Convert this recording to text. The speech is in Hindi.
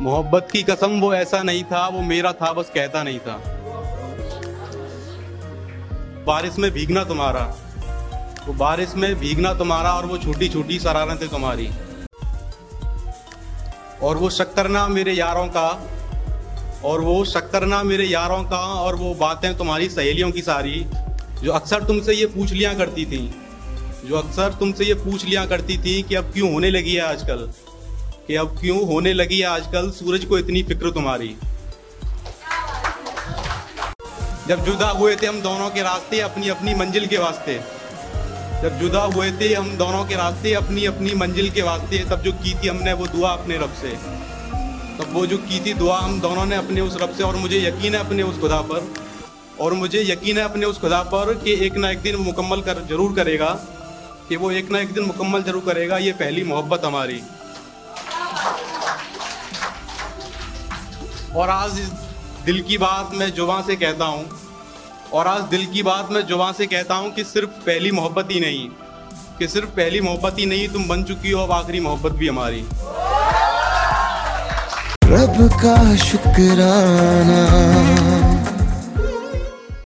मोहब्बत की कसम, वो ऐसा नहीं था, वो मेरा था, बस कहता नहीं था। बारिश में भीगना तुम्हारा। वो बारिश में भीगना तुम्हारा और वो छोटी छोटी शरारतें तुम्हारी। और वो शक्करना मेरे यारों का, और वो शक्करना मेरे यारों का, और वो बातें तुम्हारी सहेलियों की सारी, जो अक्सर तुमसे ये पूछ लिया करती थी। जो अक्सर तुमसे ये पूछ लिया करती थी कि अब क्यों होने लगी है आजकल? कि अब क्यों होने लगी है आजकल सूरज को इतनी फ़िक्र तुम्हारी? जब जुदा हुए थे हम दोनों के रास्ते अपनी अपनी मंजिल के वास्ते। जब जुदा हुए थे हम दोनों के रास्ते अपनी अपनी मंजिल के वास्ते, तब जो की थी हमने वो दुआ अपने रब से। तब वो जो की थी दुआ हम दोनों ने अपने उस रब से, और मुझे यकीन है अपने उस खुदा पर, और मुझे यकीन है अपने उस खुदा पर कि एक ना एक दिन मुकम्मल कर, ज़रूर करेगा। कि वो एक ना एक दिन मुकम्मल ज़रूर करेगा, ये पहली मोहब्बत हमारी। और आज दिल की बात मैं ज़ुबान से कहता हूँ, और आज दिल की बात मैं ज़ुबान से कहता हूँ कि सिर्फ़ पहली मोहब्बत ही नहीं, कि सिर्फ़ पहली मोहब्बत ही नहीं, तुम बन चुकी हो, अब आखिरी मोहब्बत भी हमारी। रब का शुक्राना